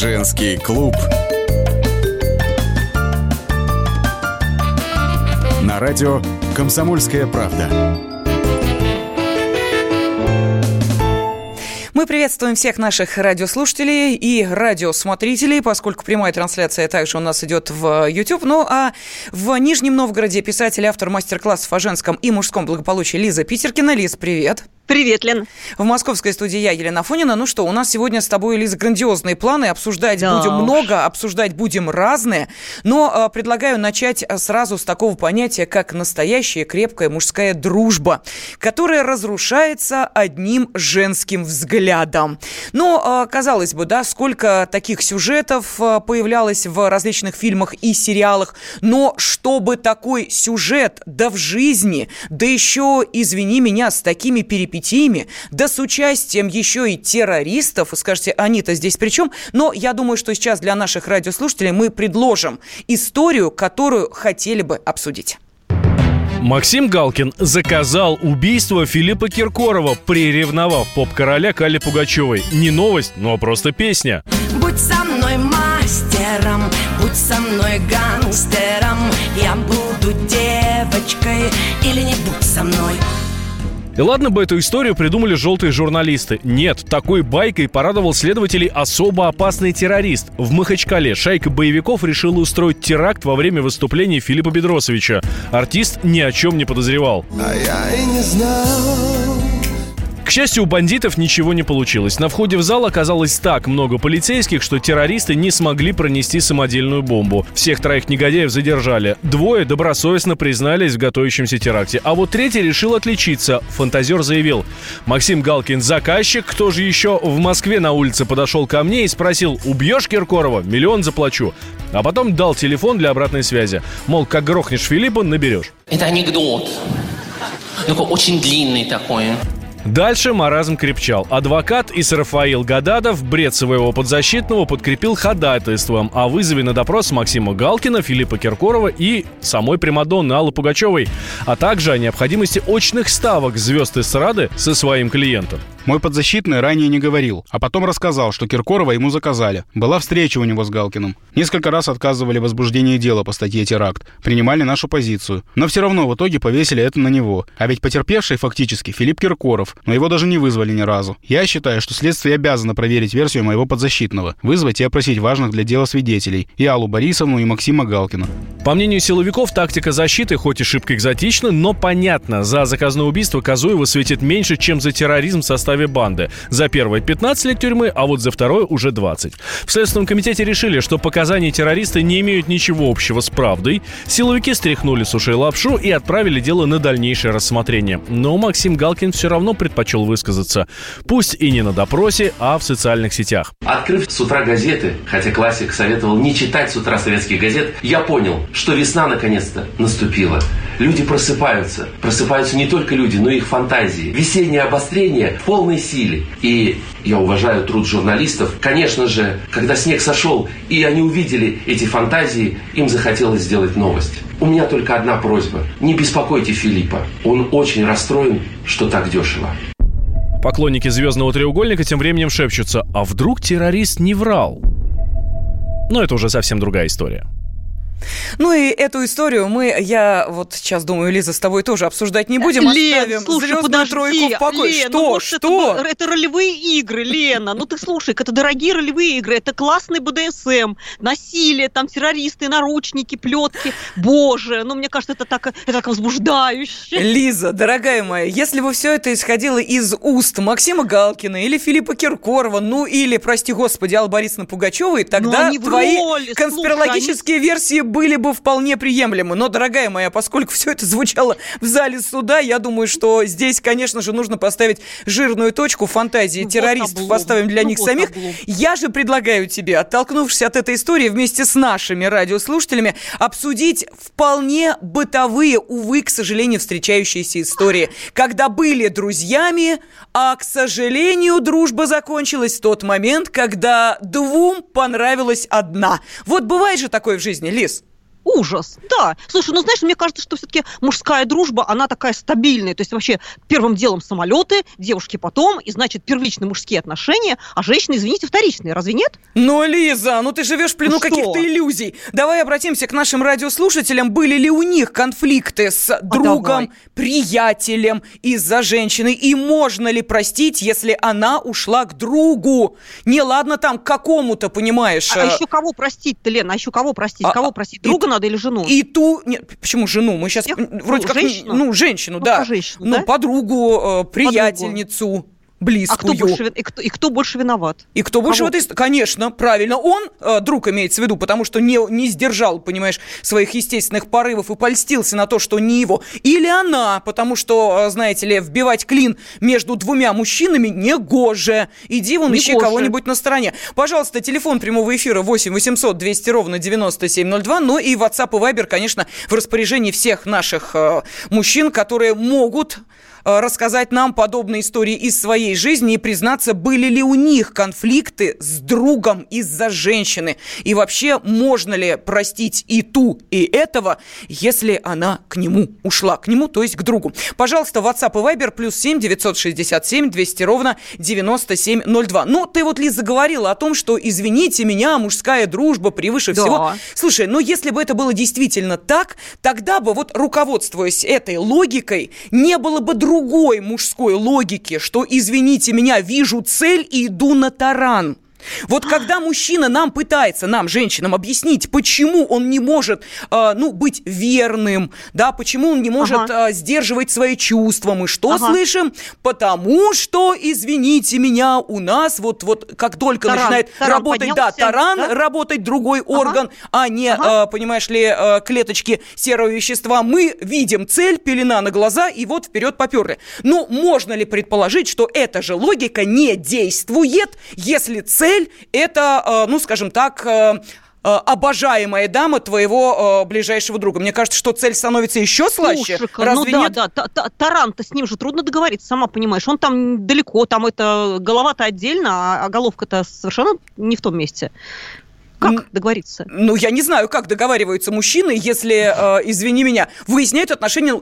Женский клуб. На радио «Комсомольская правда». Мы приветствуем всех наших радиослушателей и радиосмотрителей, поскольку прямая трансляция также у нас идет в YouTube. Ну а в Нижнем Новгороде писатель, автор мастер-классов о женском и мужском благополучии Лиза Питеркина. Лиз, привет. Привет, Лен. В московской студии я, Елена Фонина. Ну что, у нас сегодня с тобой, Лиза, грандиозные планы. Обсуждать да будем уж. много, обсуждать будем разные. Но э, предлагаю начать сразу с такого понятия, как настоящая крепкая мужская дружба, которая разрушается одним женским взглядом. Но, э, казалось бы, да, сколько таких сюжетов э, появлялось в различных фильмах и сериалах. Но чтобы такой сюжет, да в жизни, да еще, извини меня, с такими перипетиями перипетиями, да с участием еще и террористов. Вы скажете, они-то здесь при чем? Но я думаю, что сейчас для наших радиослушателей мы предложим историю, которую хотели бы обсудить. Максим Галкин заказал убийство Филиппа Киркорова, приревновав поп-короля Кали Пугачевой. Не новость, но просто песня. Будь со мной мастером, будь со мной гангстером, я буду девочкой или не будь со мной. И ладно бы эту историю придумали желтые журналисты. Нет, такой байкой порадовал следователей особо опасный террорист. В Махачкале шайка боевиков решила устроить теракт во время выступления Филиппа Бедросовича. Артист ни о чем не подозревал. А я и не знал. К счастью, у бандитов ничего не получилось. На входе в зал оказалось так много полицейских, что террористы не смогли пронести самодельную бомбу. Всех троих негодяев задержали. Двое добросовестно признались в готовящемся теракте. А вот третий решил отличиться. Фантазер заявил. Максим Галкин заказчик, кто же еще в Москве на улице подошел ко мне и спросил, убьешь Киркорова? Миллион заплачу. А потом дал телефон для обратной связи. Мол, как грохнешь Филиппа, наберешь. Это анекдот. Такой очень длинный такой. Дальше маразм крепчал. Адвокат Исрафаил Гададов бред своего подзащитного подкрепил ходатайством о вызове на допрос Максима Галкина, Филиппа Киркорова и самой Примадонны Аллы Пугачевой, а также о необходимости очных ставок звезд эстрады со своим клиентом. Мой подзащитный ранее не говорил, а потом рассказал, что Киркорова ему заказали. Была встреча у него с Галкиным. Несколько раз отказывали в возбуждении дела по статье «Теракт», принимали нашу позицию. Но все равно в итоге повесили это на него. А ведь потерпевший фактически Филипп Киркоров, но его даже не вызвали ни разу. Я считаю, что следствие обязано проверить версию моего подзащитного, вызвать и опросить важных для дела свидетелей, и Аллу Борисовну, и Максима Галкина. По мнению силовиков, тактика защиты хоть и шибко экзотична, но понятно. За заказное убийство Казуева светит меньше, чем за терроризм в банды. За первое 15 лет тюрьмы, а вот за второе уже 20. В Следственном комитете решили, что показания террориста не имеют ничего общего с правдой. Силовики стряхнули с ушей лапшу и отправили дело на дальнейшее рассмотрение. Но Максим Галкин все равно предпочел высказаться. Пусть и не на допросе, а в социальных сетях. Открыв с утра газеты, хотя классик советовал не читать с утра советских газет, я понял, что весна наконец-то наступила. Люди просыпаются. Просыпаются не только люди, но и их фантазии. Весеннее обострение в полной силе. И я уважаю труд журналистов. Конечно же, когда снег сошел, и они увидели эти фантазии, им захотелось сделать новость. У меня только одна просьба. Не беспокойте Филиппа. Он очень расстроен, что так дешево. Поклонники «Звездного треугольника» тем временем шепчутся, а вдруг террорист не врал? Но это уже совсем другая история. Ну и эту историю мы, я вот сейчас думаю, Лиза, с тобой тоже обсуждать не будем. Лен, Оставим слушай, подожди, тройку в покое. Лен, что? Ну, что? Это, это ролевые игры, Лена. Ну ты слушай, это дорогие ролевые игры, это классный БДСМ, насилие, там террористы, наручники, плетки. Боже, ну мне кажется, это так, это так возбуждающе. Лиза, дорогая моя, если бы все это исходило из уст Максима Галкина или Филиппа Киркорова, ну или, прости господи, Аллы Борисовны Пугачевой, тогда твои роли, конспирологические слушай, версии были бы вполне приемлемы. Но, дорогая моя, поскольку все это звучало в зале суда, я думаю, что здесь, конечно же, нужно поставить жирную точку фантазии ну, террористов, вот оставим для ну, них вот самих. Облом. Я же предлагаю тебе, оттолкнувшись от этой истории, вместе с нашими радиослушателями, обсудить вполне бытовые, увы, к сожалению, встречающиеся истории, когда были друзьями, а, к сожалению, дружба закончилась в тот момент, когда двум понравилась одна. Вот бывает же такое в жизни, Лис? Ужас, да. Слушай, ну знаешь, мне кажется, что все-таки мужская дружба, она такая стабильная. То есть вообще первым делом самолеты, девушки потом, и значит первичные мужские отношения, а женщины, извините, вторичные. Разве нет? Ну, Лиза, ну ты живешь в плену ну, каких-то иллюзий. Давай обратимся к нашим радиослушателям. Были ли у них конфликты с а другом, давай. приятелем из-за женщины? И можно ли простить, если она ушла к другу? Не ладно там к какому-то, понимаешь? А, а еще кого простить-то, Лена? А еще кого простить? А, кого простить? Друга и, надо или жену? И ту... Нет, почему жену? Мы сейчас Всех... вроде ну, как... Женщину? Ну, женщину, ну, да. Женщину, ну, да? подругу, э, приятельницу. Подругу близкую. А кто больше, и, кто, и кто больше виноват? И кто больше Кого? в этой... Конечно, правильно. Он, э, друг имеется в виду, потому что не, не сдержал, понимаешь, своих естественных порывов и польстился на то, что не его. Или она, потому что, э, знаете ли, вбивать клин между двумя мужчинами не гоже. Иди вон, ищи кого-нибудь на стороне. Пожалуйста, телефон прямого эфира 8 800 200 ровно 9702. Ну и WhatsApp и Viber, конечно, в распоряжении всех наших э, мужчин, которые могут рассказать нам подобные истории из своей жизни и признаться, были ли у них конфликты с другом из-за женщины. И вообще, можно ли простить и ту, и этого, если она к нему ушла, к нему, то есть к другу. Пожалуйста, WhatsApp и Viber плюс 7 967 200 ровно 9702. Ну, ты вот, Лиза, говорила о том, что, извините меня, мужская дружба превыше да. всего. Слушай, ну если бы это было действительно так, тогда бы, вот руководствуясь этой логикой, не было бы дружбы другой мужской логики, что, извините меня, вижу цель и иду на таран. Вот когда мужчина нам пытается, нам, женщинам, объяснить, почему он не может, э, ну, быть верным, да, почему он не может ага. э, сдерживать свои чувства, мы что ага. слышим? Потому что, извините меня, у нас вот, вот как только таран, начинает таран работать, поднялся, да, таран, да? работать другой орган, ага. а не, ага. э, понимаешь ли, э, клеточки серого вещества, мы видим цель, пелена на глаза, и вот вперед поперли. Но можно ли предположить, что эта же логика не действует, если цель цель – это, э, ну, скажем так, э, э, обожаемая дама твоего э, ближайшего друга. Мне кажется, что цель становится еще слаще. Слушай-ка, Разве ну да, нет? да, таран-то с ним же трудно договориться, сама понимаешь. Он там далеко, там это голова-то отдельно, а, а головка-то совершенно не в том месте. Как договориться? Ну, я не знаю, как договариваются мужчины, если, э, извини меня, выясняют отношения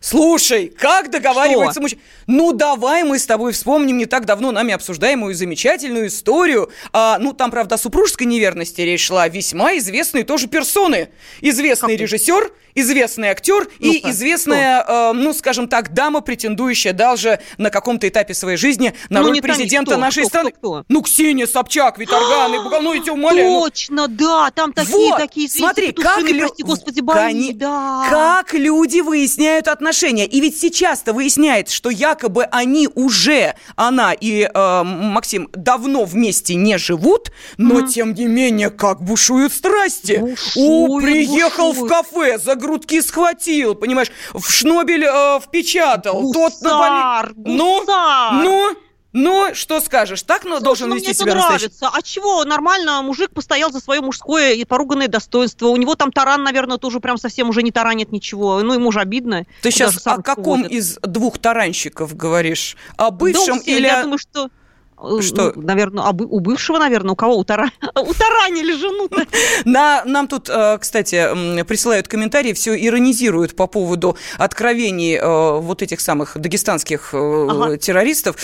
Слушай, как договаривается мужчина? Ну, давай мы с тобой вспомним не так давно нами обсуждаемую замечательную историю. А, ну, там, правда, о супружеской неверности речь шла. Весьма известные тоже персоны. Известный как режиссер, известный актер ну и известная, э, ну, скажем так, дама, претендующая даже на каком-то этапе своей жизни на ну, роль президента кто, нашей кто, страны. Кто, кто? Ну, Ксения Собчак, Виторган, и ну, я тебя умоляю. Ну. Точно, да, там такие, вот, такие, смотри, как, лю... прости, господи, бои, да. как люди выясняют отношения. И ведь сейчас-то выясняется, что якобы они уже, она и э, Максим, давно вместе не живут, но, mm. тем не менее, как бушуют страсти. Бушуют, О, приехал бушуют. в кафе, за грудки схватил, понимаешь, в шнобель э, впечатал. Гусар, тот на Ну, ну, ну, что скажешь? Так ну, должен ну, вести себя нравится. А чего? Нормально, мужик постоял за свое мужское и поруганное достоинство. У него там таран, наверное, тоже прям совсем уже не таранит ничего. Ну, ему же обидно. Ты сейчас о каком водит. из двух таранщиков говоришь? О бывшем да, или... Я думаю, что что? Ну, наверное, а у бывшего, наверное, у кого? У, тара... у таранили жену На, нам тут, э, кстати, присылают комментарии, все иронизируют по поводу откровений э, вот этих самых дагестанских ага. террористов.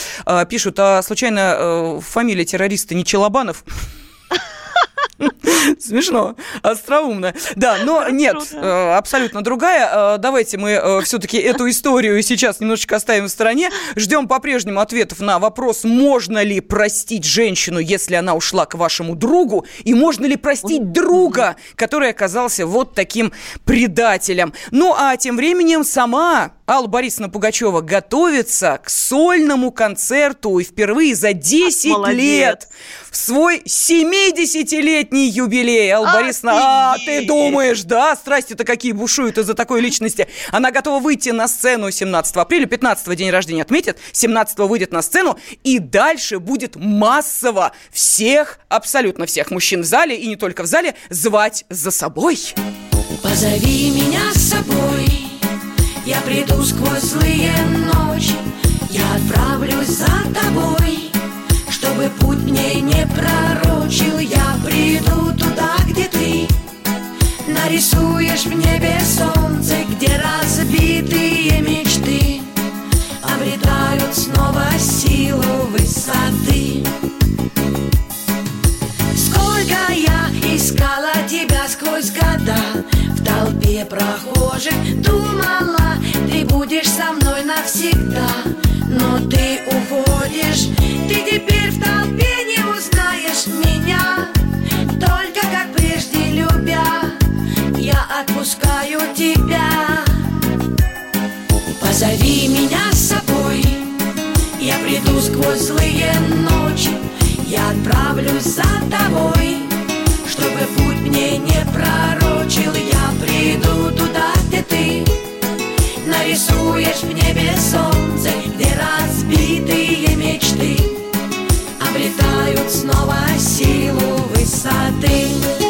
Пишут, а случайно фамилия террориста не Челобанов? Смешно, остроумно. Да, но нет, э, абсолютно другая. Э, давайте мы э, все-таки эту историю сейчас немножечко оставим в стороне. Ждем по-прежнему ответов на вопрос, можно ли простить женщину, если она ушла к вашему другу, и можно ли простить друга, который оказался вот таким предателем. Ну, а тем временем сама Алла Борисовна Пугачева готовится к сольному концерту и впервые за 10 Молодец. лет в свой 70-летний юбилей. Алла а Борисовна, а ты думаешь, да, страсти-то какие бушуют из-за такой личности. Она готова выйти на сцену 17 апреля, 15 день рождения отметит, 17 выйдет на сцену, и дальше будет массово всех, абсолютно всех мужчин в зале, и не только в зале, звать за собой. Позови меня с собой я приду сквозь злые ночи, я отправлюсь за тобой, чтобы путь мне не пророчил, я приду туда, где ты, Нарисуешь в небе солнце, где разбитые мечты. Обретают снова силу высоты. Сколько я искала тебя сквозь года. В толпе прохожих думала Ты будешь со мной навсегда. Но ты уходишь Ты теперь в толпе не узнаешь меня. Только как прежде любя Я отпускаю тебя. Позови меня с собой. Я приду сквозь злые ночи. Я отправлюсь за тобой. Чтобы путь мне не пророчил Я приду туда, где ты. Нарисуешь в небе солнце Где разбитые мечты Обретают снова силу высоты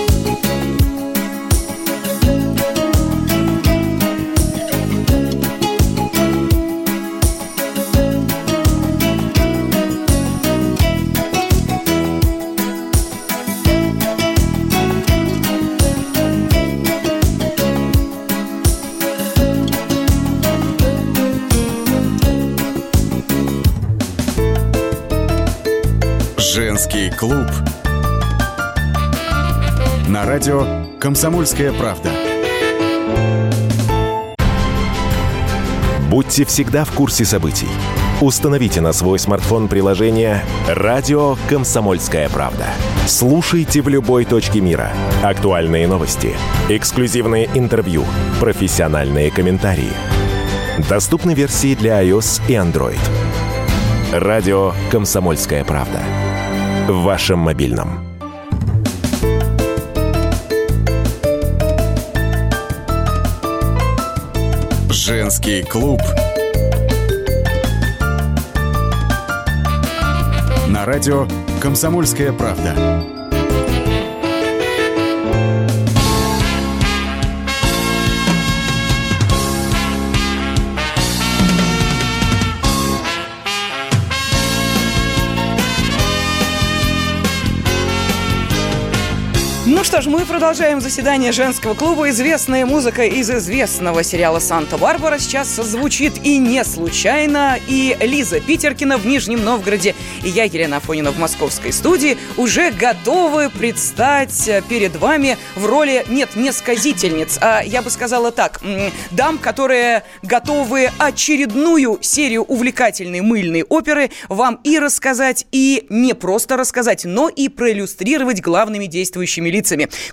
клуб. На радио «Комсомольская правда». Будьте всегда в курсе событий. Установите на свой смартфон приложение «Радио Комсомольская правда». Слушайте в любой точке мира. Актуальные новости, эксклюзивные интервью, профессиональные комментарии. Доступны версии для iOS и Android. Радио «Комсомольская правда» в вашем мобильном. Женский клуб. На радио «Комсомольская правда». Ну что ж, мы продолжаем заседание женского клуба. Известная музыка из известного сериала «Санта-Барбара» сейчас звучит и не случайно. И Лиза Питеркина в Нижнем Новгороде и я, Елена Афонина, в московской студии уже готовы предстать перед вами в роли, нет, не сказительниц, а я бы сказала так, дам, которые готовы очередную серию увлекательной мыльной оперы вам и рассказать, и не просто рассказать, но и проиллюстрировать главными действующими лицами.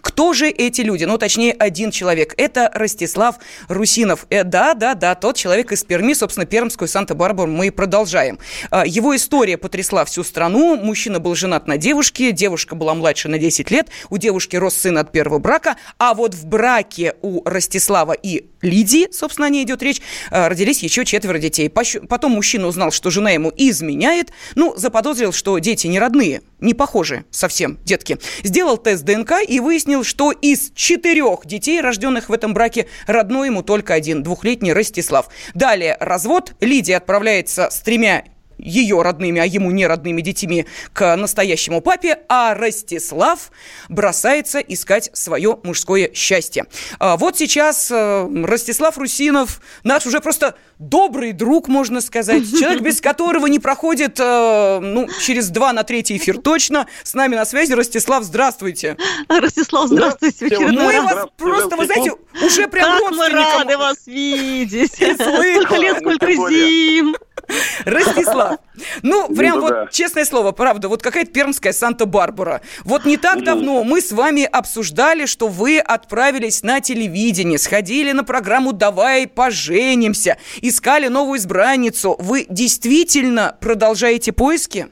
Кто же эти люди? Ну, точнее, один человек. Это Ростислав Русинов. Э, да, да, да, тот человек из Перми, собственно, Пермскую Санта-Барбару мы и продолжаем. Э, его история потрясла всю страну. Мужчина был женат на девушке, девушка была младше на 10 лет, у девушки рос сын от первого брака, а вот в браке у Ростислава и Лидии, собственно, о ней идет речь, э, родились еще четверо детей. Потом мужчина узнал, что жена ему изменяет, ну, заподозрил, что дети не родные, не похожи совсем, детки. Сделал тест ДНК и выяснил, что из четырех детей, рожденных в этом браке, родной ему только один, двухлетний Ростислав. Далее развод. Лидия отправляется с тремя ее родными, а ему не родными детьми к настоящему папе, а Ростислав бросается искать свое мужское счастье. А вот сейчас э, Ростислав Русинов, наш уже просто добрый друг, можно сказать, человек, без которого не проходит, э, ну, через два на третий эфир точно. С нами на связи Ростислав, здравствуйте. Ростислав, здравствуйте. Да, мы вас просто, вы знаете, уже прям как мы рады вас видеть. Сколько лет, сколько зим. Ростислав, ну, прям ну, вот, да. честное слово, правда, вот какая-то пермская Санта-Барбара. Вот не так давно мы с вами обсуждали, что вы отправились на телевидение, сходили на программу «Давай поженимся», искали новую избранницу. Вы действительно продолжаете поиски?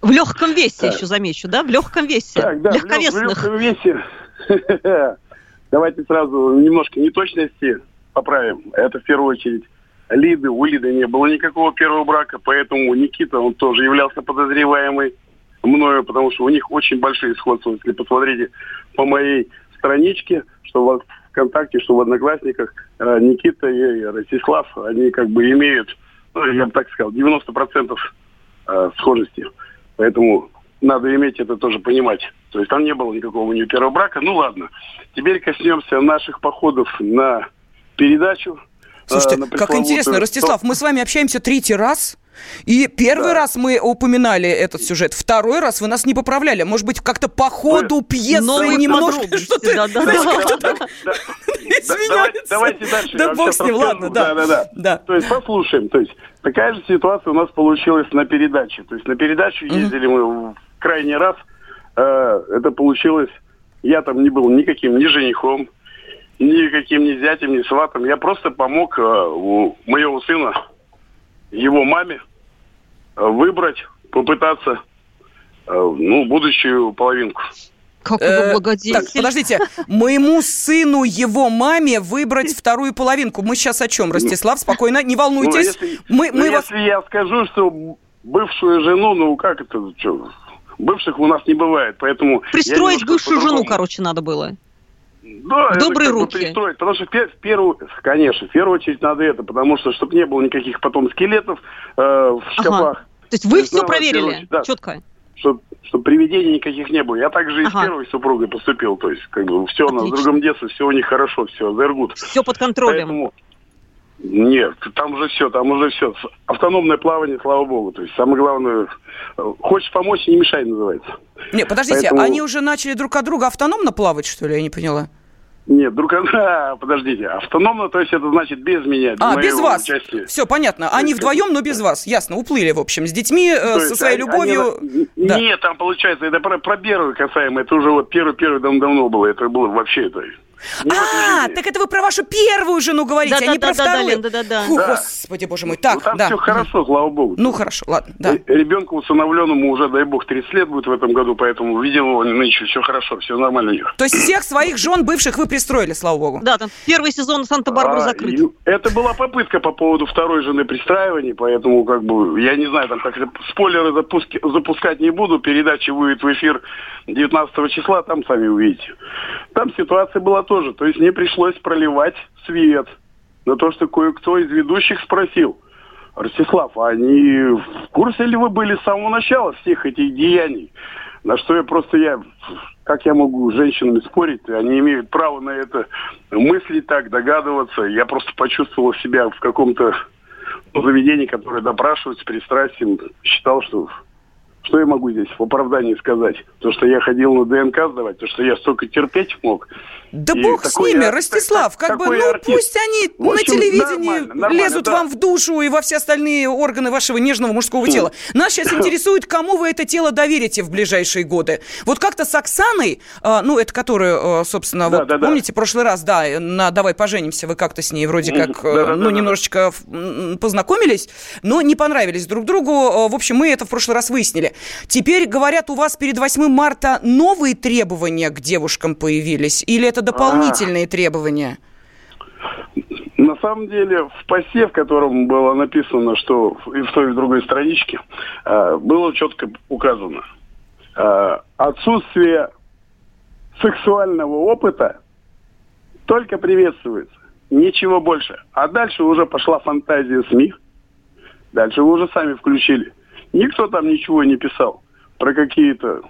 В легком весе так. еще замечу, да? В легком весе. Так, да, Легковесных. в легком весе. Давайте сразу немножко неточности поправим. Это в первую очередь Лиды, у Лиды не было никакого первого брака, поэтому Никита, он тоже являлся подозреваемый мною, потому что у них очень большие сходства. Если посмотрите по моей страничке, что в ВКонтакте, что в Одноклассниках, э, Никита и Ростислав, они как бы имеют, ну, я бы так сказал, 90% э, схожести. Поэтому надо иметь это тоже понимать. То есть там не было никакого у нее первого брака. Ну ладно. Теперь коснемся наших походов на передачу. Слушайте, как интересно, Ростислав, мы с вами общаемся третий раз. И первый да. раз мы упоминали этот сюжет, второй раз вы нас не поправляли. Может быть, как-то по ходу пьесы Новые немножко что-то... Да, да, да. Давайте дальше. Да бог с ним, ладно, да. Да, да, То есть послушаем. То есть такая же ситуация у нас получилась на передаче. То есть на передачу ездили мы в крайний раз. Э, это получилось... Я там не был никаким ни женихом, никаким ни зятем, ни сватом. Я просто помог э, у моего сына, его маме, э, выбрать, попытаться, э, ну, будущую половинку. Как благодетель. Так, подождите, моему сыну, его маме выбрать вторую половинку. Мы сейчас о чем, Ростислав? Спокойно, не волнуйтесь. Ну, если, мы, ну, мы вас... если я скажу, что бывшую жену, ну как это, что, бывших у нас не бывает, поэтому... Пристроить бывшую жену, короче, надо было. Да, Добрые это руки. Пристроить, потому что в первую, конечно, в первую очередь надо это, потому что, чтобы не было никаких потом скелетов э, в шкафах. Ага. То есть вы все проверили да. четко? Чтобы чтоб привидений никаких не было. Я также ага. и с первой супругой поступил. То есть, как бы, все Отлично. на другом детстве, все у них хорошо, все, зергут. Все под контролем. Поэтому, нет, там уже все, там уже все. Автономное плавание, слава богу. То есть самое главное, хочешь помочь, не мешай, называется. Не, подождите, Поэтому... они уже начали друг от друга автономно плавать, что ли? Я не поняла. Нет, друг, а, подождите, автономно, то есть это значит без меня. Без а, без вас. Участия. Все, понятно. Они вдвоем, но без вас. Ясно, уплыли, в общем, с детьми, э, со своей они, любовью. Они, да. Нет, там получается, это про, про первую касаемо, это уже вот первый-первый давно было, это было вообще это а, так это вы про вашу первую жену говорите, а не про вторую. Да, да, да. Господи, боже мой. Так, ну, да. все хорошо, слава богу. Ну, хорошо, ладно, да. Ребенку усыновленному уже, дай бог, 30 лет будет в этом году, поэтому видел его нынче, все хорошо, все нормально у них. То есть всех своих жен бывших вы пристроили, слава богу? Да, там первый сезон Санта-Барбара а, закрыт. Это была попытка по поводу второй жены пристраивания, поэтому, как бы, я не знаю, там как спойлеры запускать не буду, передача выйдет в эфир 19 числа, там сами увидите. Там ситуация была тоже. То есть мне пришлось проливать свет на то, что кое-кто из ведущих спросил, Ростислав, а не в курсе ли вы были с самого начала всех этих деяний? На что я просто, я, как я могу с женщинами спорить? Они имеют право на это мыслить так, догадываться. Я просто почувствовал себя в каком-то заведении, которое допрашивают с пристрастием. Считал, что что я могу здесь в оправдании сказать? То, что я ходил на ДНК сдавать, то, что я столько терпеть мог. Да и бог с ними, я, Ростислав, как бы, ну артист. пусть они общем, на телевидении нормально, нормально, лезут да. вам в душу и во все остальные органы вашего нежного мужского хм. тела. Нас сейчас интересует, кому вы это тело доверите в ближайшие годы. Вот как-то с Оксаной, э, ну, это которую, э, собственно, да, вот, да, помните, да. прошлый раз, да, на «Давай поженимся», вы как-то с ней вроде как, э, да, ну, да, немножечко познакомились, но не понравились друг другу. В общем, мы это в прошлый раз выяснили. Теперь, говорят, у вас перед 8 марта новые требования к девушкам появились? Или это дополнительные а требования? На самом деле, в посте, в котором было написано, что и в той, и в другой страничке, а, было четко указано. А, отсутствие сексуального опыта только приветствуется. Ничего больше. А дальше уже пошла фантазия СМИ. Дальше вы уже сами включили. Никто там ничего не писал про какие-то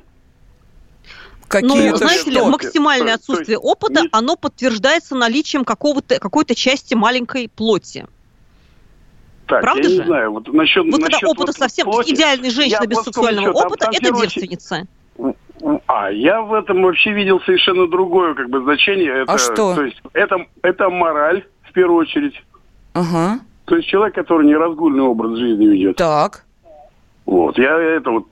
Какие ну, знаете ли, максимальное отсутствие есть, опыта, не... оно подтверждается наличием какого-то, какой-то части маленькой плоти. Так, Правда я же? не знаю. Вот, насчет, вот насчет когда опыта вот совсем, плоти, идеальная женщина без сексуального что, опыта, там, там это девственница. А, я в этом вообще видел совершенно другое как бы значение. Это, а что? То есть это, это мораль, в первую очередь. Ага. То есть человек, который не разгульный образ жизни ведет. Так. Вот, я это вот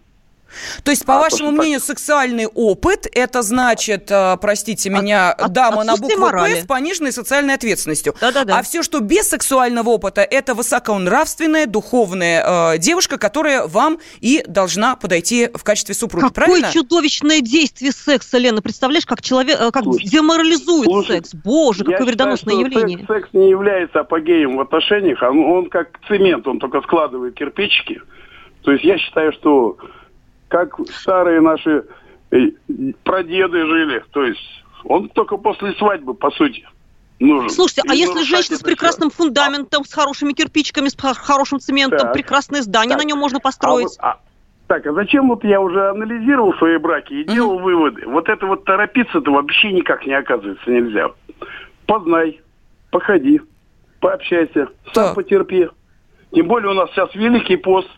то есть, по а вашему мнению, так... сексуальный опыт – это значит, э, простите меня, от, дама от, на букву морали. «П» с пониженной социальной ответственностью. Да-да-да. А все, что без сексуального опыта – это высоконравственная, духовная э, девушка, которая вам и должна подойти в качестве супруги. Какое правильно? чудовищное действие секса, Лена. Представляешь, как человек, э, как слушай, деморализует слушай, секс. Боже, какое вредоносное считаю, явление. Секс, секс не является апогеем в отношениях. Он, он как цемент, он только складывает кирпичики. То есть я считаю, что как старые наши э, прадеды жили. То есть он только после свадьбы, по сути, нужен. Слушайте, а если женщина с прекрасным все. фундаментом, с хорошими кирпичиками, с хорошим цементом, так. прекрасное здание так. на нем можно построить? А, Так, а зачем вот я уже анализировал свои браки и делал mm-hmm. выводы? Вот это вот торопиться-то вообще никак не оказывается нельзя. Познай, походи, пообщайся, сам так. потерпи. Тем более у нас сейчас Великий пост.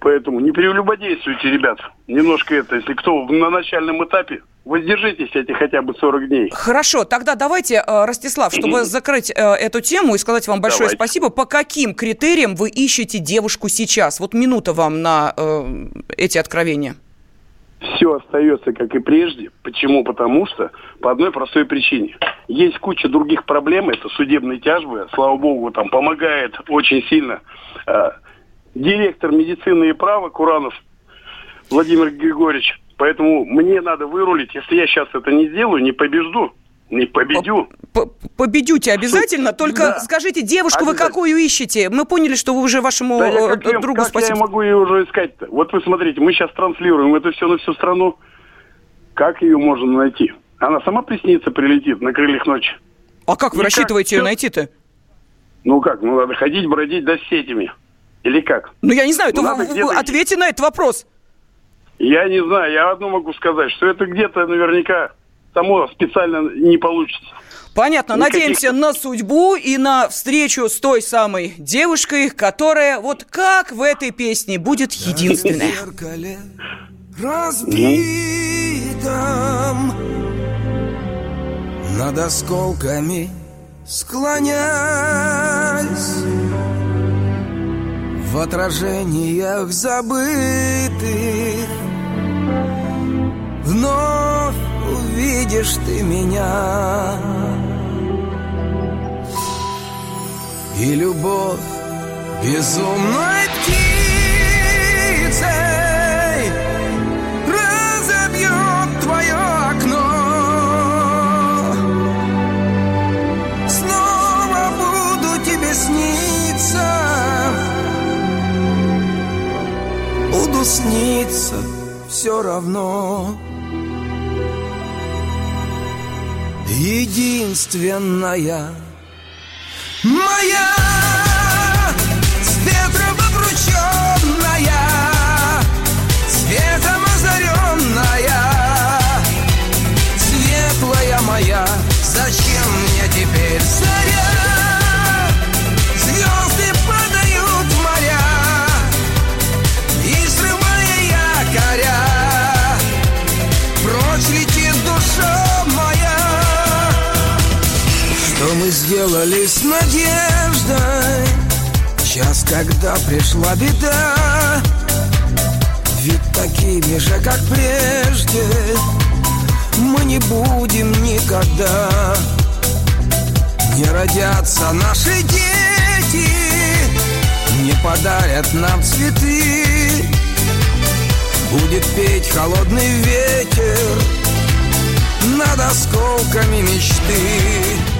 Поэтому не прелюбодействуйте, ребят. Немножко это, если кто на начальном этапе, воздержитесь эти хотя бы 40 дней. Хорошо, тогда давайте, э, Ростислав, чтобы закрыть э, эту тему и сказать вам большое давайте. спасибо, по каким критериям вы ищете девушку сейчас? Вот минута вам на э, эти откровения. Все остается как и прежде. Почему? Потому что по одной простой причине. Есть куча других проблем, это судебные тяжбы. Слава богу, там помогает очень сильно э, директор медицины и права Куранов Владимир Григорьевич. Поэтому мне надо вырулить. Если я сейчас это не сделаю, не побежду, не победю. Победюте обязательно, только да. скажите, девушку вы какую ищете? Мы поняли, что вы уже вашему да я, как э, другу как спасибо. я могу ее уже искать-то? Вот вы смотрите, мы сейчас транслируем это все на всю страну. Как ее можно найти? Она сама приснится, прилетит на крыльях ночи. А как вы И рассчитываете как? ее найти-то? Ну как, ну надо ходить, бродить, да с сетями. Или как? Ну, я не знаю, ну, ответьте на этот вопрос. Я не знаю, я одно могу сказать, что это где-то наверняка само специально не получится. Понятно. Никаких... Надеемся на судьбу и на встречу с той самой девушкой, которая вот как в этой песне будет единственная. Разбитом над осколками склонясь в отражениях забытых. Вновь увидишь ты меня. И любовь безумной птицей Разобьет твое Буду сниться все равно единственная моя с ветром обрученная, озаренная, светлая моя, зачем мне теперь заря? Сделали с надеждой. Час, когда пришла беда Ведь такими же, как прежде Мы не будем никогда. Не родятся наши дети Не подарят нам цветы. Будет петь холодный ветер Над осколками мечты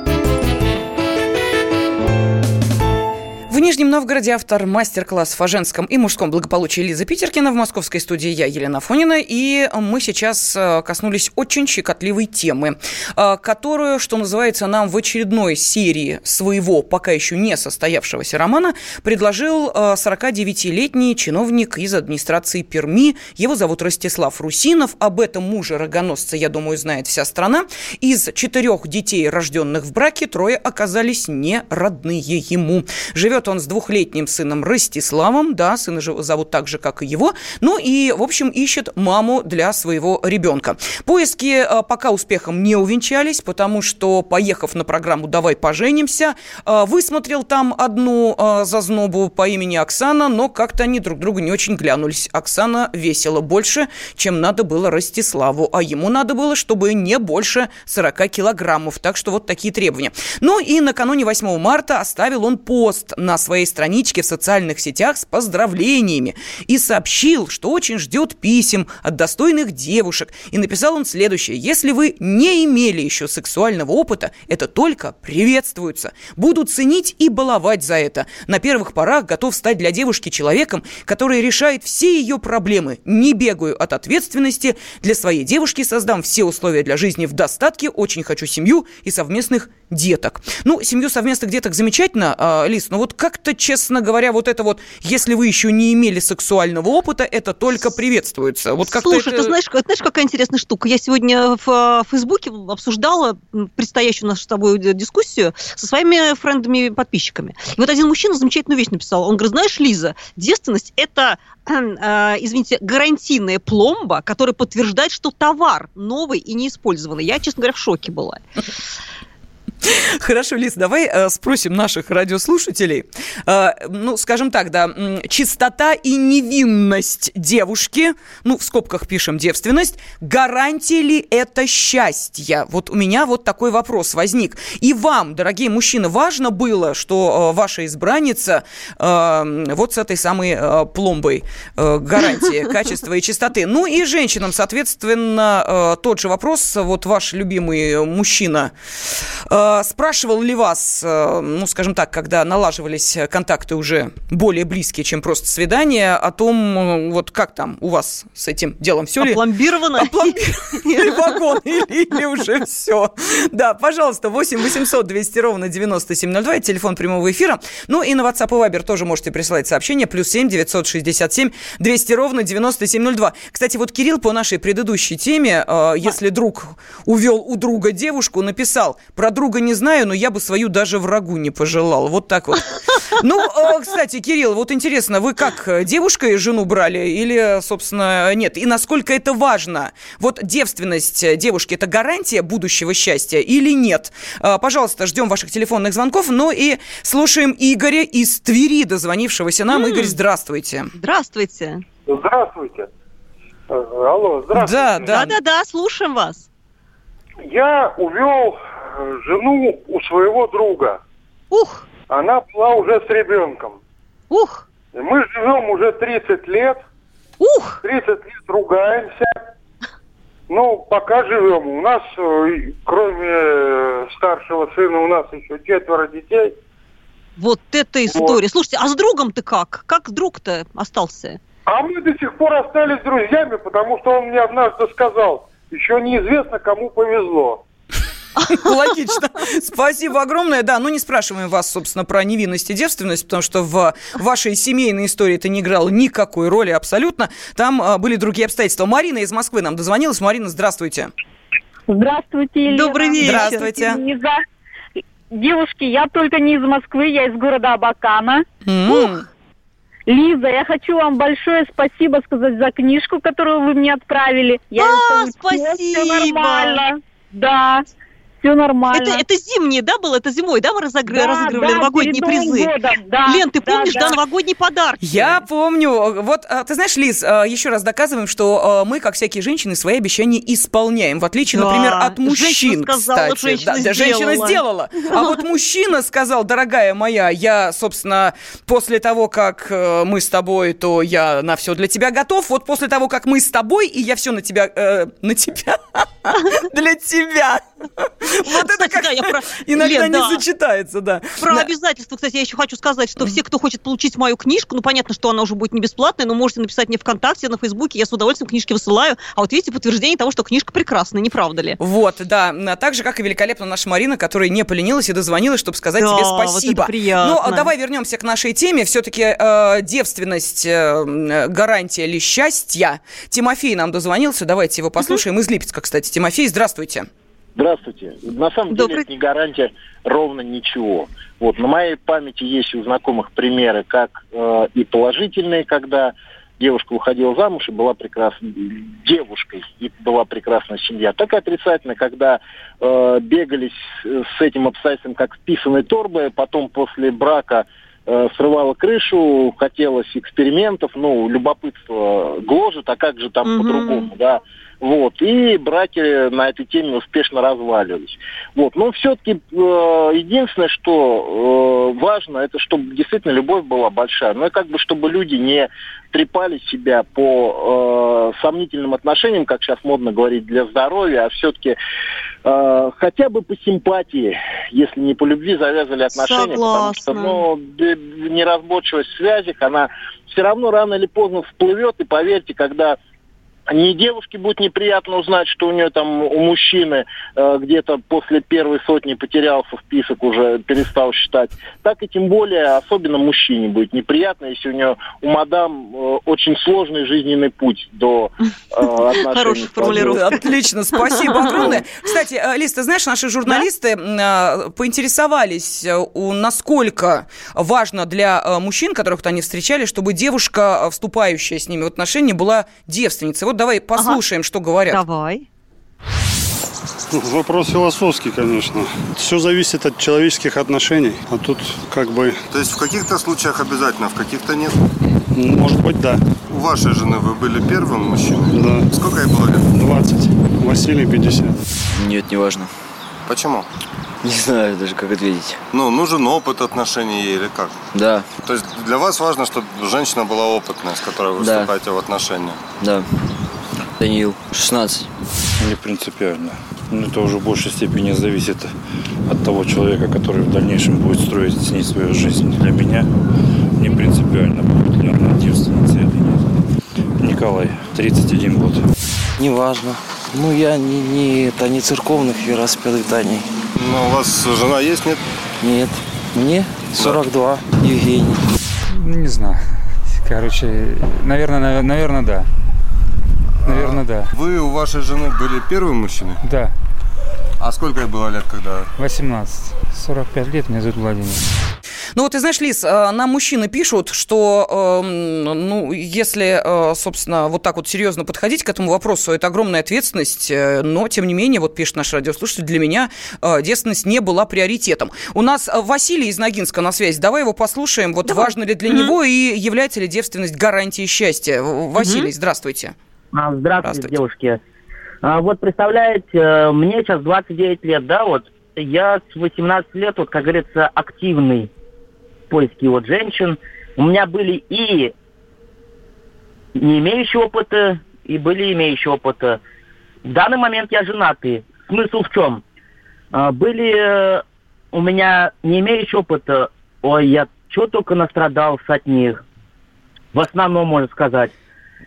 Нижнем Новгороде автор мастер-классов о женском и мужском благополучии Лиза Питеркина. В московской студии я, Елена Фонина. И мы сейчас э, коснулись очень щекотливой темы, э, которую, что называется, нам в очередной серии своего пока еще не состоявшегося романа предложил 49-летний э, чиновник из администрации Перми. Его зовут Ростислав Русинов. Об этом муже рогоносца, я думаю, знает вся страна. Из четырех детей, рожденных в браке, трое оказались не родные ему. Живет он с двухлетним сыном Ростиславом, да, сына зовут так же, как и его, ну и, в общем, ищет маму для своего ребенка. Поиски э, пока успехом не увенчались, потому что, поехав на программу «Давай поженимся», э, высмотрел там одну э, зазнобу по имени Оксана, но как-то они друг друга не очень глянулись. Оксана весила больше, чем надо было Ростиславу, а ему надо было, чтобы не больше 40 килограммов. Так что вот такие требования. Ну и накануне 8 марта оставил он пост на своей страничке в социальных сетях с поздравлениями и сообщил, что очень ждет писем от достойных девушек. И написал он следующее. Если вы не имели еще сексуального опыта, это только приветствуется. Буду ценить и баловать за это. На первых порах готов стать для девушки человеком, который решает все ее проблемы. Не бегаю от ответственности. Для своей девушки создам все условия для жизни в достатке. Очень хочу семью и совместных деток. Ну, семью совместных деток замечательно, э, Лиз, но вот как-то, честно говоря, вот это вот, если вы еще не имели сексуального опыта, это только приветствуется. Вот как Слушай, это... ты знаешь, знаешь, какая интересная штука? Я сегодня в а, Фейсбуке обсуждала предстоящую нашу с тобой дискуссию со своими френдами-подписчиками. И вот один мужчина замечательную вещь написал. Он говорит, знаешь, Лиза, девственность – это э, извините, гарантийная пломба, которая подтверждает, что товар новый и неиспользованный. Я, честно говоря, в шоке была. Хорошо, Лиз, давай э, спросим наших радиослушателей. Э, ну, скажем так, да, чистота и невинность девушки, ну, в скобках пишем девственность, гарантия ли это счастье? Вот у меня вот такой вопрос возник. И вам, дорогие мужчины, важно было, что э, ваша избранница э, вот с этой самой э, пломбой э, гарантии качества и чистоты. Ну и женщинам, соответственно, э, тот же вопрос. Вот ваш любимый мужчина э, спрашивал ли вас, э, ну, скажем так, когда налаживались контакты уже более близкие, чем просто свидание, о том, э, вот как там у вас с этим делом все ли? Опломбировано? Опломбировано вагон или, уже все. Да, пожалуйста, 8 800 200 ровно 9702, это телефон прямого эфира. Ну и на WhatsApp и Viber тоже можете присылать сообщения. Плюс 7 967 200 ровно 9702. Кстати, вот Кирилл по нашей предыдущей теме, э, если друг увел у друга девушку, написал, про друга не знаю, но я бы свою даже врагу не пожелал. Вот так вот. Ну, э, кстати, Кирилл, вот интересно, вы как, э, девушкой жену брали или, собственно, нет? И насколько это важно? Вот девственность девушки – это гарантия будущего счастья или нет? Э, пожалуйста, ждем ваших телефонных звонков. Ну и слушаем Игоря из Твери, дозвонившегося нам. Игорь, здравствуйте. Здравствуйте. Здравствуйте. Алло, здравствуйте. Да, да. Да-да-да, слушаем вас. Я увел жену у своего друга. Ух! Она была уже с ребенком. Ух! Мы живем уже 30 лет. Ух! 30 лет ругаемся. Ну, пока живем. У нас, э, кроме старшего сына, у нас еще четверо детей. Вот это история. Вот. Слушайте, а с другом ты как? Как друг-то остался? А мы до сих пор остались друзьями, потому что он мне однажды сказал, еще неизвестно, кому повезло. Логично. Спасибо огромное. Да, ну не спрашиваем вас, собственно, про невинность и девственность, потому что в вашей семейной истории это не играло никакой роли абсолютно. Там а, были другие обстоятельства. Марина из Москвы нам дозвонилась. Марина, здравствуйте. Здравствуйте, Елена. Добрый вечер. Здравствуйте. Девушки, я только не из Москвы, я из города Абакана. Mm. Лиза, я хочу вам большое спасибо сказать за книжку, которую вы мне отправили. Я а, спасибо. Все нормально. Да все нормально. Это, это зимние, да, было? Это зимой, да, мы разогр... да, разыгрывали да, новогодние призы? Годом, да, Лен, ты помнишь, да, да, новогодний подарок? Я помню. Вот, а, ты знаешь, Лиз, а, еще раз доказываем, что а, мы, как всякие женщины, свои обещания исполняем, в отличие, да. например, от мужчин, женщина сказала, кстати. Женщина, да, сделала. женщина сделала. А вот мужчина сказал, дорогая моя, я, собственно, после того, как э, мы с тобой, то я на все для тебя готов. Вот после того, как мы с тобой, и я все на тебя, э, на тебя, для тебя. Вот это как иногда не сочетается, да. Про обязательства, кстати, я еще хочу сказать, что все, кто хочет получить мою книжку, ну, понятно, что она уже будет не бесплатная, но можете написать мне ВКонтакте, на Фейсбуке, я с удовольствием книжки высылаю. А вот видите, подтверждение того, что книжка прекрасная, не правда ли? Вот, да. Так же, как и великолепно наша Марина, которая не поленилась и дозвонилась, чтобы сказать тебе спасибо. Ну, а давай вернемся к нашей теме. Все-таки э, девственность, э, гарантия ли счастья? Тимофей нам дозвонился, давайте его послушаем. Из Липецка, кстати. Тимофей, здравствуйте. Здравствуйте. На самом Добрый. деле это не гарантия ровно ничего. Вот на моей памяти есть у знакомых примеры, как э, и положительные, когда девушка выходила замуж и была прекрасной девушкой, и была прекрасная семья. Так и отрицательно, когда э, бегались с этим обстоятельством как с писаной торбой, потом после брака э, срывала крышу, хотелось экспериментов, ну, любопытство гложет, а как же там Мгм. по-другому, да. Вот, и браки на этой теме успешно разваливались. Вот, но все-таки единственное, что э, важно, это чтобы действительно любовь была большая. Ну и как бы, чтобы люди не трепали себя по э, сомнительным отношениям, как сейчас модно говорить, для здоровья, а все-таки э, хотя бы по симпатии, если не по любви, завязывали отношения. Потому что, Согласна. ну, неразборчивость в связях, она все равно рано или поздно всплывет, и поверьте, когда не девушке будет неприятно узнать, что у нее там у мужчины э, где-то после первой сотни потерялся список, уже перестал считать. Так и тем более, особенно мужчине будет неприятно, если у нее у мадам э, очень сложный жизненный путь до э, отношений. Вами. формулировка. Отлично, спасибо огромное. Кстати, э, Лиз, ты знаешь, наши журналисты э, поинтересовались, э, у- насколько важно для э, мужчин, которых вот они встречали, чтобы девушка, вступающая с ними в отношения, была девственницей. Вот давай послушаем, что говорят. Давай. Вопрос философский, конечно. Все зависит от человеческих отношений. А тут как бы... То есть в каких-то случаях обязательно, в каких-то нет? Может быть, да. У вашей жены вы были первым мужчиной? Да. Сколько ей было лет? 20. Василий 50. Нет, не важно. Почему? Не знаю даже, как ответить. Ну, нужен опыт отношений ей или как? Да, То есть для вас важно, чтобы женщина была опытная, с которой вы Да. вступаете в отношения? да. Даниил, 16. Не принципиально. Но это уже в большей степени зависит от того человека, который в дальнейшем будет строить с ней свою жизнь. Для меня не принципиально, будет ли она девственница или нет. Николай, 31 год. Неважно. Ну, я не, не, это, не церковных вероисповеданий. Ну, у вас жена есть, нет? Нет. Мне 42. Евгений. Не знаю. Короче, наверное, наверное, да. Наверное, да. Вы у вашей жены были первым мужчиной? Да. А сколько ей было лет, когда... 18. 45 лет, меня зовут Владимир. Ну вот ты знаешь, Лиз, э, нам мужчины пишут, что, эм, ну, если, э, собственно, вот так вот серьезно подходить к этому вопросу, это огромная ответственность, э, но, тем не менее, вот пишет наш радиослушатель, для меня э, девственность не была приоритетом. У нас э, Василий из Ногинска на связи, давай его послушаем, вот важно ли для него и является ли девственность гарантией счастья. Василий, здравствуйте. А, Здравствуйте, девушки. А, вот представляете, э, мне сейчас 29 лет, да, вот я с 18 лет, вот, как говорится, активный в поиске вот женщин. У меня были и не имеющие опыта, и были имеющие опыта. В данный момент я женатый. Смысл в чем? А, Были э, у меня не имеющие опыта, ой, я что только настрадался от них. В основном, можно сказать.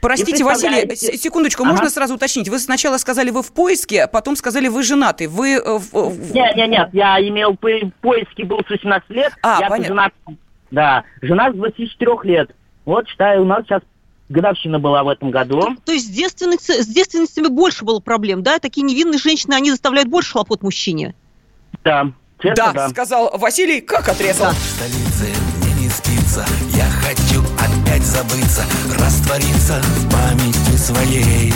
Простите, Василий, секундочку, Ага. можно сразу уточнить? Вы сначала сказали, вы в поиске, а потом сказали, вы женаты. Вы... э, в- в- Нет, нет, нет, я имел по- поиски был с 18 лет. А, я понятно. женат. Да, жена с 24 лет. Вот, считаю, у нас сейчас годовщина была в этом году. То есть с, девственницей- с девственностями больше было проблем, да? Такие невинные женщины, они заставляют больше хлопот мужчине. Да, честно, да, да. сказал Василий, как отрезал. столице мне не спится Я хочу опять забыться Раствориться в памяти своей.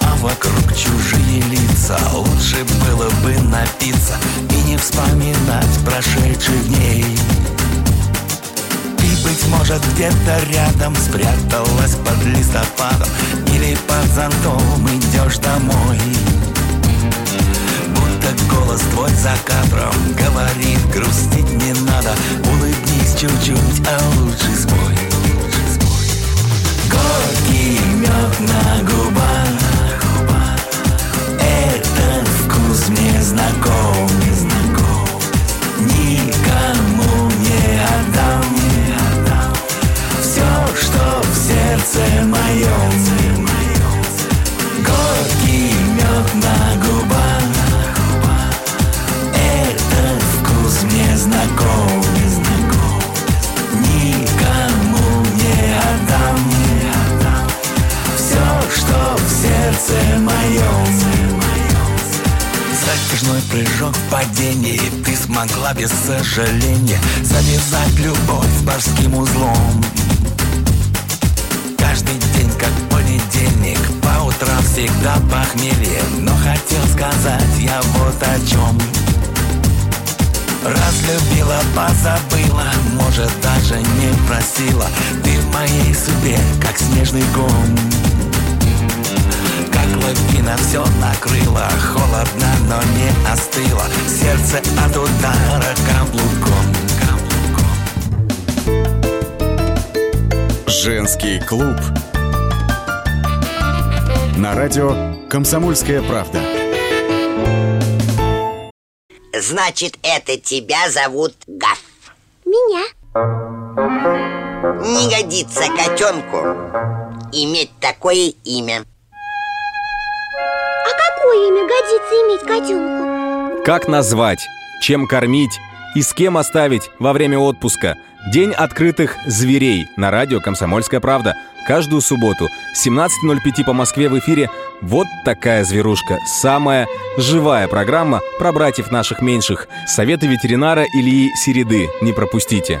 А вокруг чужие лица Лучше было бы напиться И не вспоминать прошедших дней. Ты, быть может, где-то рядом Спряталась под листопадом Или под зонтом идешь домой. Будто голос твой за кадром Говорит, грустить не надо Улыбнись чуть-чуть, а лучше спой Горький мед на губах Этот вкус мне знаком. Никому не отдам Все, что в сердце моем Горький мед на губах прыжок в падении. Ты смогла без сожаления Завязать любовь морским узлом. Каждый день как понедельник По утрам всегда похмелье. Но хотел сказать я вот о чем Разлюбила, позабыла, может даже не просила. Ты в моей судьбе, как снежный ком Как лавина все накрыла Холодно, но не остыло Сердце от удара каблуком Женский клуб. На радио «Комсомольская правда». Значит, это тебя зовут Гаф. Меня. Не годится котенку иметь такое имя. Имя годится иметь котенку? Как назвать, чем кормить и с кем оставить во время отпуска – День открытых зверей на радио «Комсомольская правда». Каждую субботу 17.05 по Москве в эфире «Вот такая зверушка». Самая живая программа про братьев наших меньших. Советы ветеринара Ильи Середы. Не пропустите.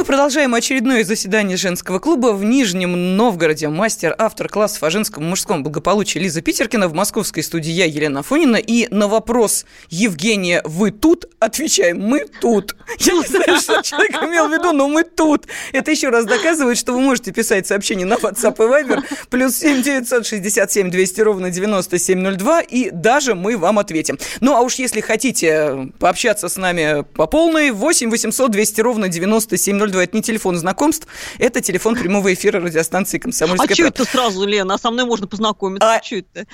Мы продолжаем очередное заседание женского клуба в Нижнем Новгороде. Мастер, автор классов о женском и мужском благополучии Лиза Питеркина. В московской студии я, Елена Фонина. И на вопрос Евгения «Вы тут?» отвечаем «Мы тут». Я не знаю, что человек имел в виду, но мы тут. Это еще раз доказывает, что вы можете писать сообщения на WhatsApp и Viber. Плюс 7 967 200 ровно 9702. И даже мы вам ответим. Ну, а уж если хотите пообщаться с нами по полной, 8 800 200 ровно 9702 002 – это не телефон знакомств, это телефон прямого эфира радиостанции «Комсомольская А что это сразу, Лена? А со мной можно познакомиться. А... Что это?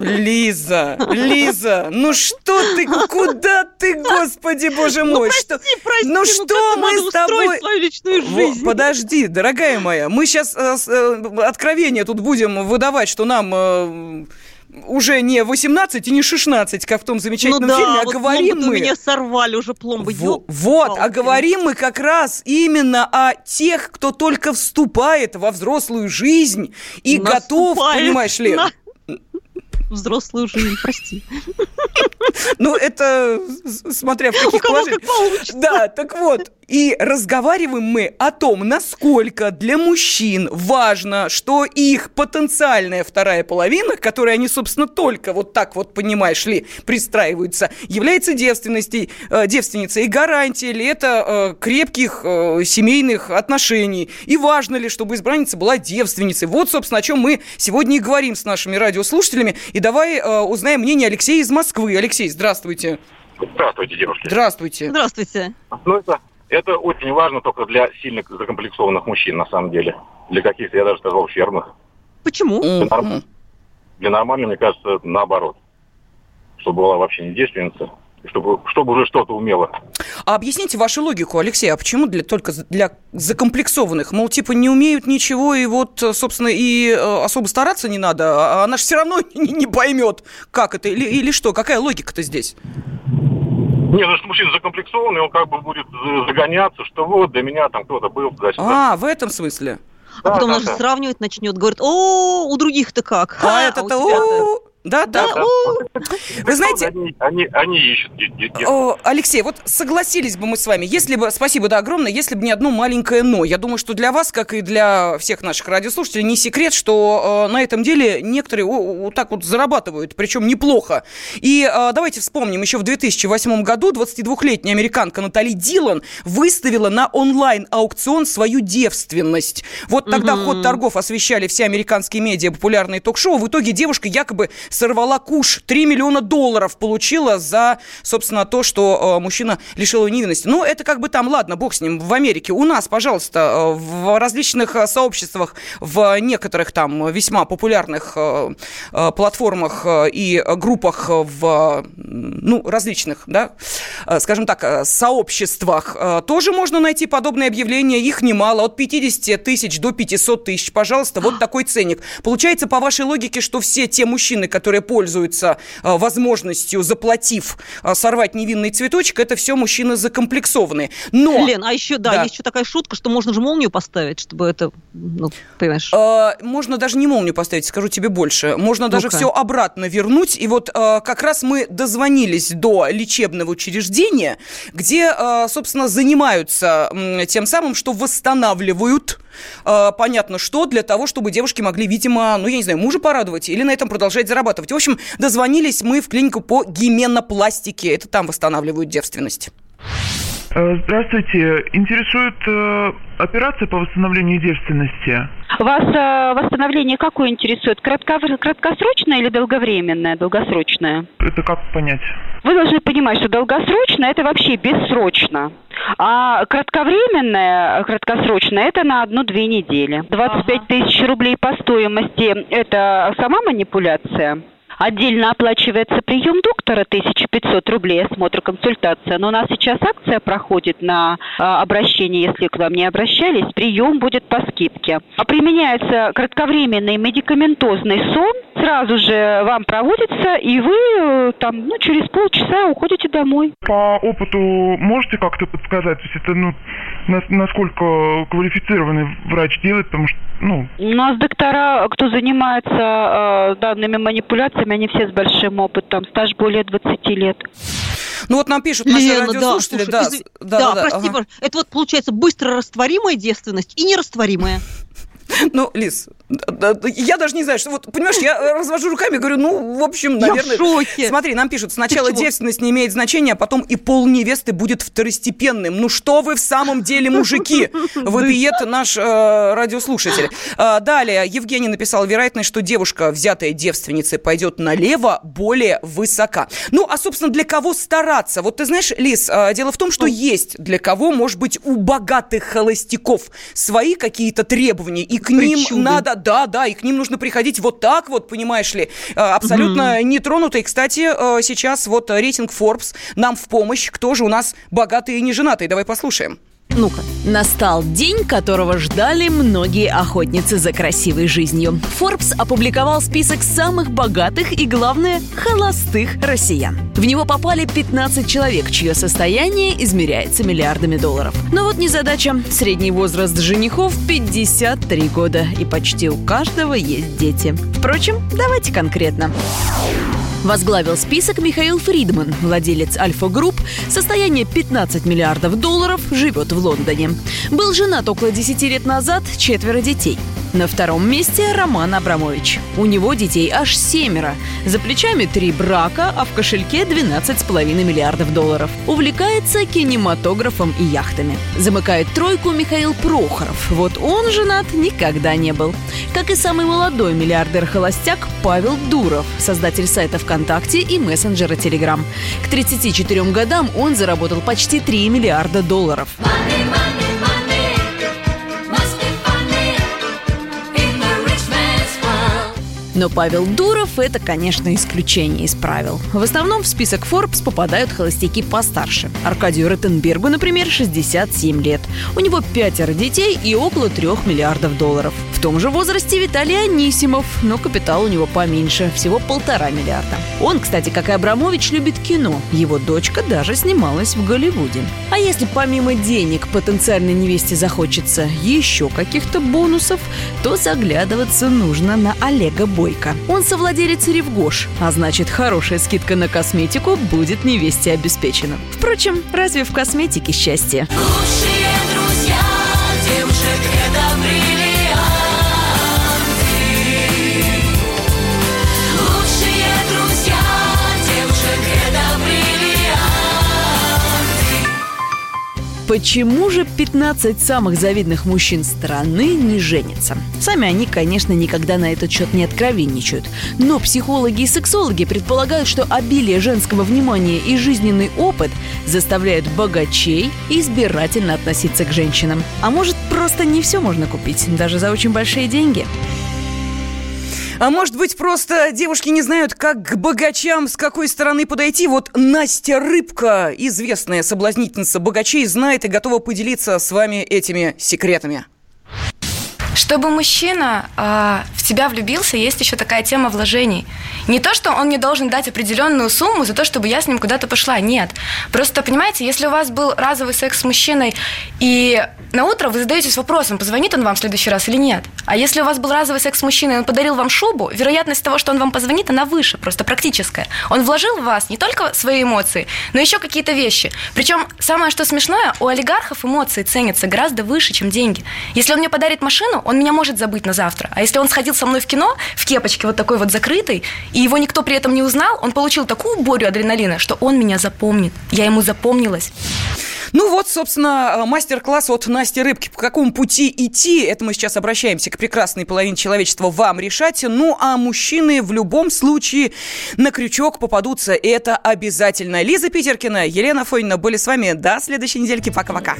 Лиза, Лиза, ну что ты, куда ты, господи, боже ну, мой? Ну, прости, что... прости, ну, ну что мы с тобой... свою личную жизнь. Подожди, дорогая моя, мы сейчас э, э, откровение тут будем выдавать, что нам... Уже не 18 и не 16, как в том замечательном ну да, фильме, а вот говорим мы... меня сорвали уже пломбы. Во, вот, а говорим мы как раз именно о тех, кто только вступает во взрослую жизнь и Наступает готов, понимаешь ли... На взрослую жизнь, прости. Ну, это смотря в каких положениях. Да, так вот, и разговариваем мы о том, насколько для мужчин важно, что их потенциальная вторая половина, которой они, собственно, только вот так вот, понимаешь ли, пристраиваются, является девственностью, э, девственницей. И гарантия ли это э, крепких э, семейных отношений? И важно ли, чтобы избранница была девственницей? Вот, собственно, о чем мы сегодня и говорим с нашими радиослушателями. И давай э, узнаем мнение Алексея из Москвы. Алексей, здравствуйте. Здравствуйте, девушки. Здравствуйте. Здравствуйте. Ну, это это очень важно только для сильных закомплексованных мужчин, на самом деле. Для каких-то, я даже сказал, ущербных. Почему? Для, норм... для нормальных, мне кажется, наоборот. Чтобы была вообще не девственница, чтобы, чтобы уже что-то умела. А объясните вашу логику, Алексей, а почему для, только для закомплексованных? Мол, типа не умеют ничего, и вот, собственно, и э, особо стараться не надо, а она же все равно не, не поймет, как это, или, или что, какая логика-то здесь? Не, ну что мужчина закомплексованный, он как бы будет загоняться, что вот для меня там кто-то был туда-сюда. А, в этом смысле? А да, потом да, он же да. сравнивать начнет, говорит, о, у других-то как? А, а это-то, да, да. да. Вы знаете... Они, они, они ищут. О, Алексей, вот согласились бы мы с вами, если бы, спасибо, да, огромное, если бы не одно маленькое «но». Я думаю, что для вас, как и для всех наших радиослушателей, не секрет, что э, на этом деле некоторые вот так вот зарабатывают, причем неплохо. И э, давайте вспомним, еще в 2008 году 22-летняя американка Натали Дилан выставила на онлайн-аукцион свою девственность. Вот тогда угу. ход торгов освещали все американские медиа, популярные ток-шоу. В итоге девушка якобы сорвала куш. 3 миллиона долларов получила за, собственно, то, что мужчина лишил ее невинности. Ну, это как бы там, ладно, бог с ним, в Америке. У нас, пожалуйста, в различных сообществах, в некоторых там весьма популярных платформах и группах в, ну, различных, да, скажем так, сообществах тоже можно найти подобные объявления. Их немало, от 50 тысяч до 500 тысяч. Пожалуйста, вот такой ценник. Получается, по вашей логике, что все те мужчины, которые пользуются э, возможностью, заплатив, э, сорвать невинный цветочек, это все мужчины закомплексованные. Но... Лен, а еще, да, да, есть еще такая шутка, что можно же молнию поставить, чтобы это, ну, понимаешь... Э, можно даже не молнию поставить, скажу тебе больше. Можно даже все обратно вернуть. И вот как раз мы дозвонились до лечебного учреждения, где, собственно, занимаются тем самым, что восстанавливают э, понятно что, для того, чтобы девушки могли, видимо, ну, я не знаю, мужа порадовать или на этом продолжать зарабатывать. В общем, дозвонились мы в клинику по гименопластике. Это там восстанавливают девственность. Э, здравствуйте. Интересует э, операция по восстановлению девственности. Вас э, восстановление какое интересует? Кратко, краткосрочное или долговременное, долгосрочное? Это как понять? Вы должны понимать, что долгосрочное – это вообще бессрочно. А кратковременное, краткосрочное – это на одну-две недели. 25 ага. тысяч рублей по стоимости – это сама манипуляция? Отдельно оплачивается прием доктора 1500 рублей, осмотр, консультация. Но у нас сейчас акция проходит на а, обращение, если к вам не обращались, прием будет по скидке. А применяется кратковременный медикаментозный сон, сразу же вам проводится, и вы э, там, ну, через полчаса уходите домой. По опыту можете как-то подсказать, то есть это, ну, насколько квалифицированный врач делает, потому что, ну... У нас доктора, кто занимается э, данными манипуляциями, они все с большим опытом, стаж более 20 лет. Ну вот нам пишут наши Лена, радиослушатели, да, слушай, да, да, да, да, прости, ага. это вот получается быстро растворимая девственность и нерастворимая. Ну, Лиз, я даже не знаю, что вот, понимаешь, я развожу руками, говорю, ну, в общем, наверное... Я в шоке. Смотри, нам пишут, сначала девственность не имеет значения, а потом и пол невесты будет второстепенным. Ну что вы в самом деле, мужики? Выпиет наш э, радиослушатель. Э, далее, Евгений написал, вероятность, что девушка, взятая девственницей, пойдет налево, более высока. Ну, а, собственно, для кого стараться? Вот ты знаешь, Лиз, э, дело в том, что есть для кого, может быть, у богатых холостяков свои какие-то требования, и к ним Причуды. надо, да, да, и к ним нужно приходить вот так вот, понимаешь ли, э, абсолютно угу. нетронутый. Кстати, э, сейчас вот рейтинг Forbes нам в помощь, кто же у нас богатый и не женатый. Давай послушаем. Ну-ка. Настал день, которого ждали многие охотницы за красивой жизнью. Forbes опубликовал список самых богатых и, главное, холостых россиян. В него попали 15 человек, чье состояние измеряется миллиардами долларов. Но вот незадача. Средний возраст женихов 53 года, и почти у каждого есть дети. Впрочем, давайте конкретно. Возглавил список Михаил Фридман, владелец Альфа Групп, состояние 15 миллиардов долларов, живет в Лондоне. Был женат около 10 лет назад, четверо детей. На втором месте Роман Абрамович. У него детей аж семеро. За плечами три брака, а в кошельке 12,5 миллиардов долларов. Увлекается кинематографом и яхтами. Замыкает тройку Михаил Прохоров. Вот он женат никогда не был. Как и самый молодой миллиардер-холостяк Павел Дуров, создатель сайта ВКонтакте и мессенджера Телеграм. К 34 годам он заработал почти 3 миллиарда долларов. Money, money. Но Павел Дуров – это, конечно, исключение из правил. В основном в список Forbes попадают холостяки постарше. Аркадию Ротенбергу, например, 67 лет. У него пятеро детей и около трех миллиардов долларов. Том же возрасте Виталий Анисимов, но капитал у него поменьше – всего полтора миллиарда. Он, кстати, как и Абрамович, любит кино. Его дочка даже снималась в Голливуде. А если помимо денег потенциальной невесте захочется еще каких-то бонусов, то заглядываться нужно на Олега Бо Бойко. Он совладелец Ревгош, а значит, хорошая скидка на косметику будет невесте обеспечена. Впрочем, разве в косметике счастье? Лучшие Почему же 15 самых завидных мужчин страны не женятся? Сами они, конечно, никогда на этот счет не откровенничают. Но психологи и сексологи предполагают, что обилие женского внимания и жизненный опыт заставляют богачей избирательно относиться к женщинам. А может, просто не все можно купить, даже за очень большие деньги? А может быть, просто девушки не знают, как к богачам с какой стороны подойти? Вот Настя Рыбка, известная соблазнительница богачей, знает и готова поделиться с вами этими секретами. Чтобы мужчина э, в тебя влюбился, есть еще такая тема вложений. Не то, что он мне должен дать определенную сумму за то, чтобы я с ним куда-то пошла. Нет. Просто, понимаете, если у вас был разовый секс с мужчиной, и на утро вы задаетесь вопросом, позвонит он вам в следующий раз или нет. А если у вас был разовый секс с мужчиной, и он подарил вам шубу, вероятность того, что он вам позвонит, она выше, просто практическая. Он вложил в вас не только свои эмоции, но еще какие-то вещи. Причем самое, что смешное, у олигархов эмоции ценятся гораздо выше, чем деньги. Если он мне подарит машину, он меня может забыть на завтра. А если он сходил со мной в кино в кепочке вот такой вот закрытой, и его никто при этом не узнал, он получил такую борю адреналина, что он меня запомнит. Я ему запомнилась. Ну вот, собственно, мастер-класс от Насти Рыбки. По какому пути идти, это мы сейчас обращаемся к прекрасной половине человечества, вам решать. Ну, а мужчины в любом случае на крючок попадутся. И это обязательно. Лиза Питеркина, Елена Фойнина были с вами. До следующей недельки. Пока-пока.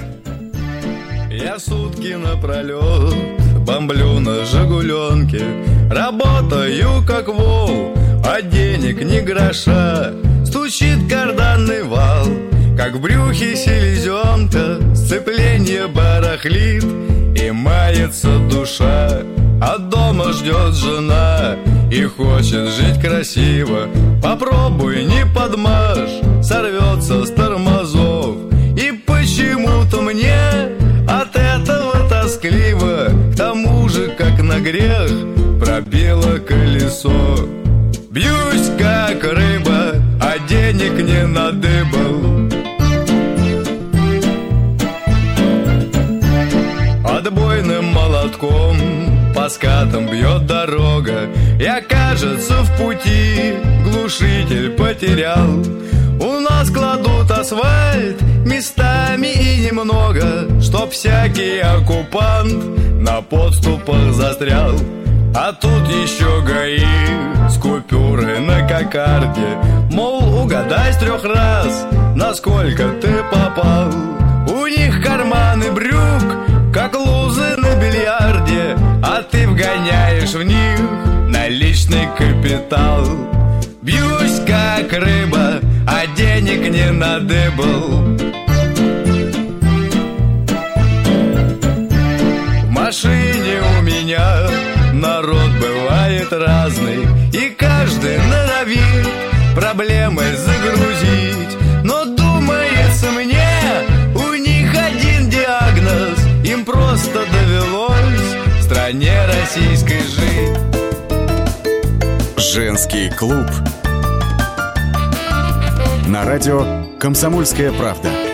Я сутки напролет бомблю на «Жигуленке», Работаю как вол, а денег ни гроша. Стучит карданный вал — как в брюхе селезенка. Сцепление барахлит И мается душа. А дома ждет жена И хочет жить красиво. Попробуй, не подмажь Сорвется с тормозов. И почему-то мне грех Пробило колесо. Бьюсь, как рыба А денег не надыбал. Отбойным молотком По скатам бьет дорога. Я, кажется, в пути Глушитель потерял. У нас кладут асфальт Местами и немного Чтоб всякий оккупант На подступах застрял а тут еще ГАИ с купюры на кокарде Мол, угадай с трех раз, насколько ты попал У них карманы брюк как лузы на бильярде, а ты вгоняешь в них наличный капитал. Бьюсь как рыба, а денег не надыбал. Бывает разный, и каждый норовит проблемы загрузить. Но думается мне, у них один диагноз им просто довелось в стране российской жить. Женский клуб. На радио «Комсомольская правда».